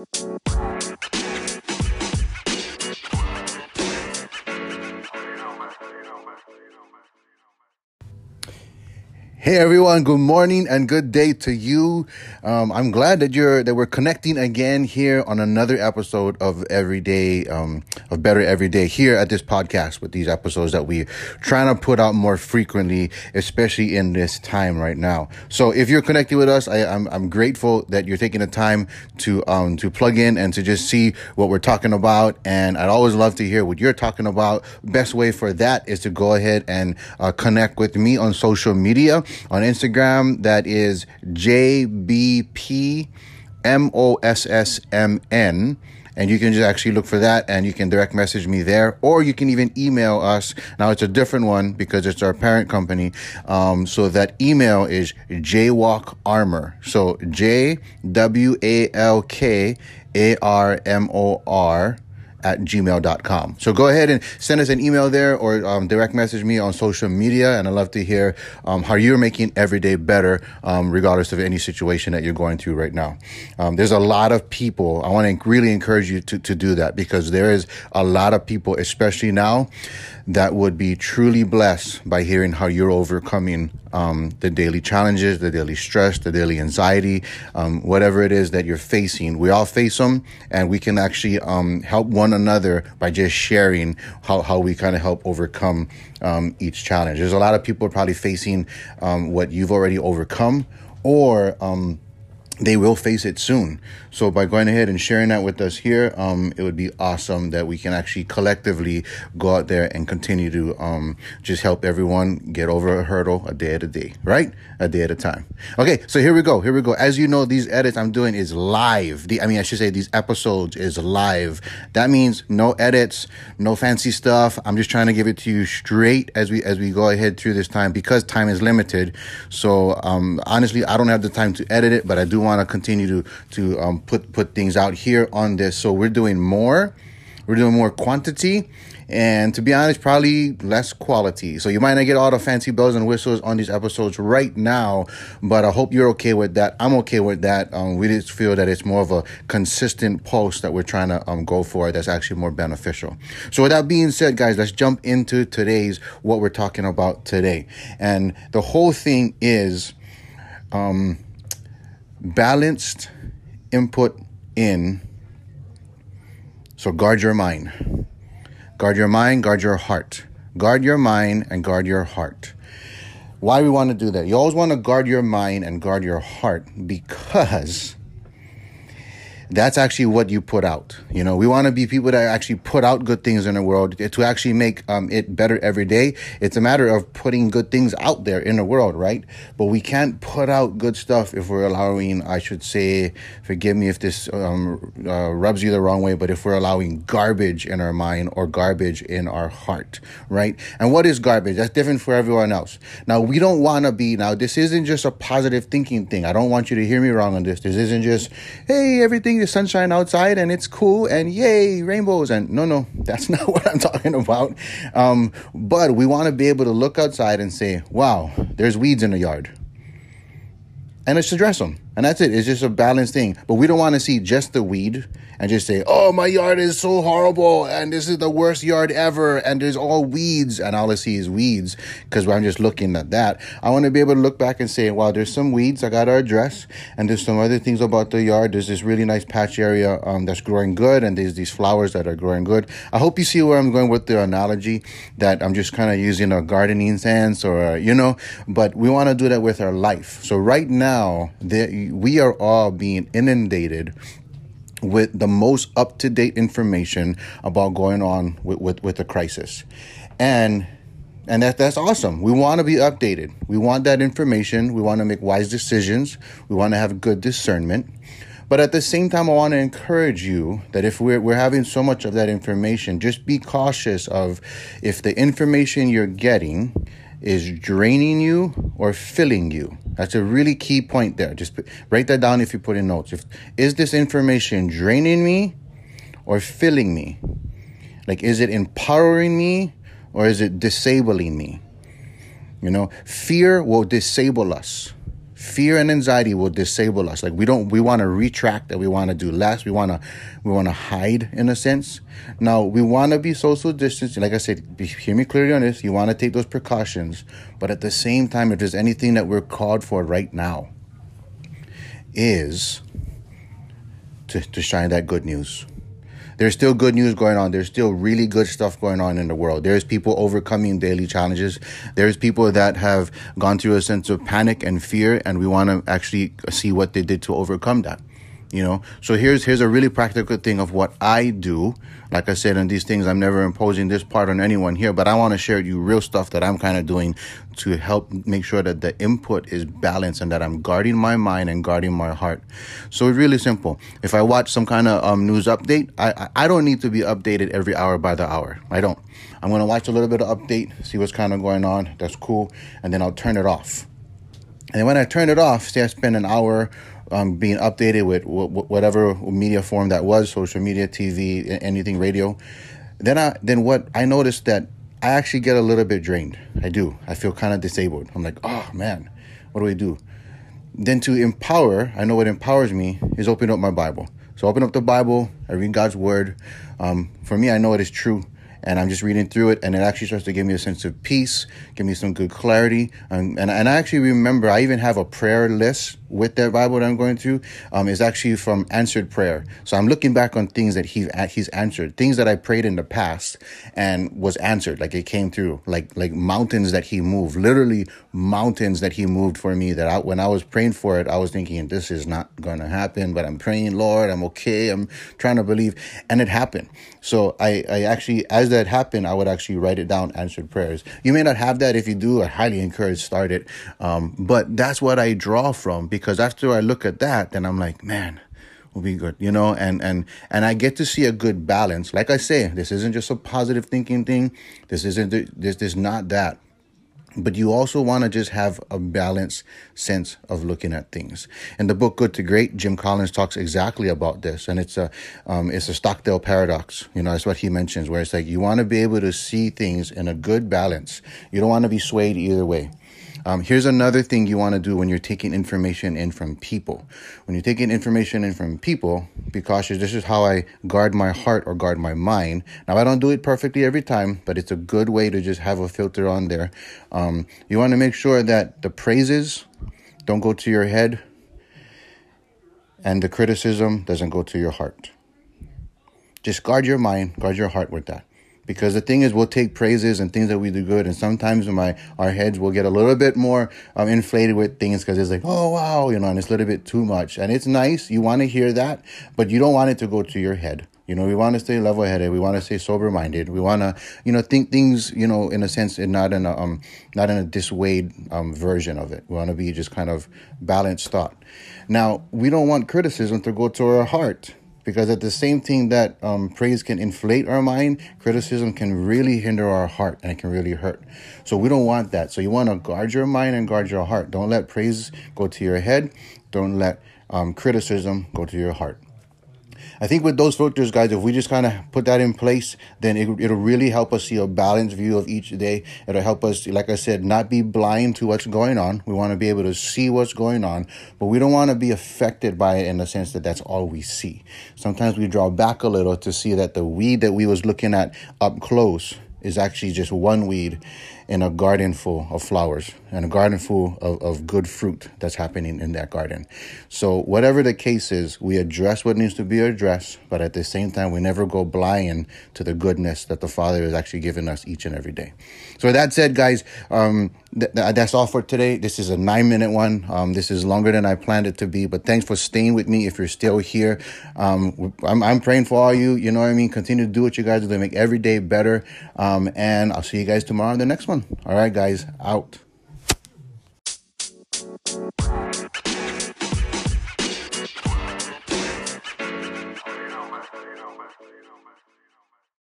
Música Hey everyone, good morning and good day to you. Um, I'm glad that you're that we're connecting again here on another episode of Everyday um, of Better Every Day here at this podcast with these episodes that we're trying to put out more frequently, especially in this time right now. So if you're connecting with us, I, am I'm, I'm grateful that you're taking the time to um, to plug in and to just see what we're talking about. And I'd always love to hear what you're talking about. Best way for that is to go ahead and uh, connect with me on social media on Instagram. That is JBPMOSSMN. And you can just actually look for that and you can direct message me there, or you can even email us. Now it's a different one because it's our parent company. Um, so that email is Jaywalk Armor. So J W A L K A R M O R at gmail.com. So go ahead and send us an email there or um, direct message me on social media. And I'd love to hear um, how you're making every day better, um, regardless of any situation that you're going through right now. Um, there's a lot of people. I want to really encourage you to, to do that because there is a lot of people, especially now, that would be truly blessed by hearing how you're overcoming um, the daily challenges, the daily stress, the daily anxiety, um, whatever it is that you're facing. We all face them, and we can actually help one another by just sharing how, how we kind of help overcome um, each challenge. There's a lot of people probably facing um, what you've already overcome, or um, they will face it soon. So by going ahead and sharing that with us here, um, it would be awesome that we can actually collectively go out there and continue to um, just help everyone get over a hurdle a day at a day, right? A day at a time. Okay, so here we go. Here we go. As you know, these edits I'm doing is live. The, I mean, I should say these episodes is live. That means no edits, no fancy stuff. I'm just trying to give it to you straight as we as we go ahead through this time because time is limited. So um, honestly, I don't have the time to edit it, but I do want want to continue to to um, put put things out here on this. So we're doing more. We're doing more quantity and to be honest, probably less quality. So you might not get all the fancy bells and whistles on these episodes right now, but I hope you're okay with that. I'm okay with that. Um, we just feel that it's more of a consistent post that we're trying to um, go for that's actually more beneficial. So with that being said, guys, let's jump into today's what we're talking about today. And the whole thing is um, balanced input in. So guard your mind. Guard your mind, guard your heart. Guard your mind and guard your heart. Why we want to do that? You always want to guard your mind and guard your heart because that's actually what you put out. You know, we want to be people that actually put out good things in the world to actually make um, it better every day. It's a matter of putting good things out there in the world, right? But we can't put out good stuff if we're allowing, I should say, forgive me if this um, uh, rubs you the wrong way, but if we're allowing garbage in our mind or garbage in our heart, right? And what is garbage? That's different for everyone else. Now, we don't want to be, now, this isn't just a positive thinking thing. I don't want you to hear me wrong on this. This isn't just, hey, everything the sunshine outside and it's cool and yay, rainbows. And no, no, that's not what I'm talking about. Um, but we want to be able to look outside and say, wow, there's weeds in the yard. And let's address them. And that's it. It's just a balanced thing. But we don't want to see just the weed and just say, oh, my yard is so horrible and this is the worst yard ever and there's all weeds and all I see is weeds because I'm just looking at that. I want to be able to look back and say, wow, there's some weeds I got to address and there's some other things about the yard. There's this really nice patch area um, that's growing good and there's these flowers that are growing good. I hope you see where I'm going with the analogy that I'm just kind of using a gardening sense or, you know, but we want to do that with our life. So right now, we are all being inundated with the most up to date information about going on with, with, with the crisis. And and that, that's awesome. We want to be updated. We want that information. We want to make wise decisions. We want to have good discernment. But at the same time, I want to encourage you that if we're, we're having so much of that information, just be cautious of if the information you're getting is draining you or filling you. That's a really key point there. Just write that down if you put in notes. If is this information draining me or filling me? Like is it empowering me or is it disabling me? You know, fear will disable us. Fear and anxiety will disable us. Like we don't we want to retract and we want to do less. We want to we want to hide in a sense. Now we want to be social distancing. Like i said hear me clearly on this. You want to take those precautions. But at the same time if there's anything that we're called for right now is to, to shine that good news there's still good news going on. There's still really good stuff going on in the world. There's people overcoming daily challenges. There's people that have gone through a sense of panic and fear, and we want to actually see what they did to overcome that you know? So here's here's a really practical thing of what i do. Like i said in these things i'm never imposing this part on anyone here but i want to share you real stuff that i'm kind of doing to help make sure that the input is balanced and that i'm guarding my mind and guarding my heart. So it's really simple. If i watch some kind of um, news update I, I don't need to be updated every hour by the hour. I don't. I'm going to watch a little bit of update see what's kind of going on that's cool and then i'll turn it off. And when I turn it off, say I spend an hour um, being updated with whatever media form that was, social media, TV, anything, radio. Then I then what I noticed that I actually get a little bit drained. I do. I feel kind of disabled. I'm like, oh man, what do we do? Then to empower, I know what empowers me is open up my Bible. So open up the Bible. I read God's word. Um, for me, I know it is true and I'm just reading through it, and it actually starts to give me a sense of peace, give me some good clarity, and and, and I actually remember I even have a prayer list with that Bible that I'm going through. Um, is actually from answered prayer, so I'm looking back on things that he he's answered, things that I prayed in the past and was answered, like it came through, like like mountains that he moved, literally mountains that he moved for me. That I, when I was praying for it, I was thinking this is not going to happen, but I'm praying, Lord, I'm okay, I'm trying to believe, and it happened. So I I actually as that happened, I would actually write it down, answered prayers. You may not have that. If you do, I highly encourage start it. Um, but that's what I draw from because after I look at that, then I'm like, man, will be good, you know, and and and I get to see a good balance. Like I say, this isn't just a positive thinking thing. This isn't this is not that but you also want to just have a balanced sense of looking at things. In the book Good to Great, Jim Collins talks exactly about this, and it's a um, it's a Stockdale paradox. You know, that's what he mentions, where it's like you want to be able to see things in a good balance. You don't want to be swayed either way. Um, here's another thing you want to do when you're taking information in from people. When you're taking information in from people, be cautious. This is how I guard my heart or guard my mind. Now, I don't do it perfectly every time, but it's a good way to just have a filter on there. Um, you want to make sure that the praises don't go to your head and the criticism doesn't go to your heart. Just guard your mind, guard your heart with that because the thing is we'll take praises and things that we do good and sometimes my our heads will get a little bit more um, inflated with things because it's like oh wow you know and it's a little bit too much. And it's nice you want to hear that but you don't want it to go to your head. You know we want to stay level headed we want to stay sober minded we want to you know think things you know in a sense and not in a um not in a dissuade um version of it. We want to be just kind of balanced thought. Now we don't want criticism to go to our heart because at the same thing that um, praise can inflate our mind, criticism can really hinder our heart and it can really hurt. So we don't want that. So you want to guard your mind and guard your heart. Don't let praise go to your head. Don't let um, criticism go to your heart. I think with those filters, guys, if we just kind of put that in place, then it, it'll really help us see a balanced view of each day. It'll help us, like I said, not be blind to what's going on. We want to be able to see what's going on, but we don't want to be affected by it in the sense that that's all we see. Sometimes we draw back a little to see that the weed that we was looking at up close is actually just one weed in a garden full of flowers and a garden full of, of good fruit that's happening in that garden. So, whatever the case is, we address what needs to be addressed, but at the same time, we never go blind to the goodness that the Father is actually giving us each and every day. So, that said, guys, um, th- that's all for today. This is a nine minute one. Um, this is longer than I planned it to be, but thanks for staying with me if you're still here. Um, I'm, I'm praying for all you. You know what I mean? Continue to do what you guys do to make every day better. Um, and I'll see you guys tomorrow in the next one. All right, guys, out.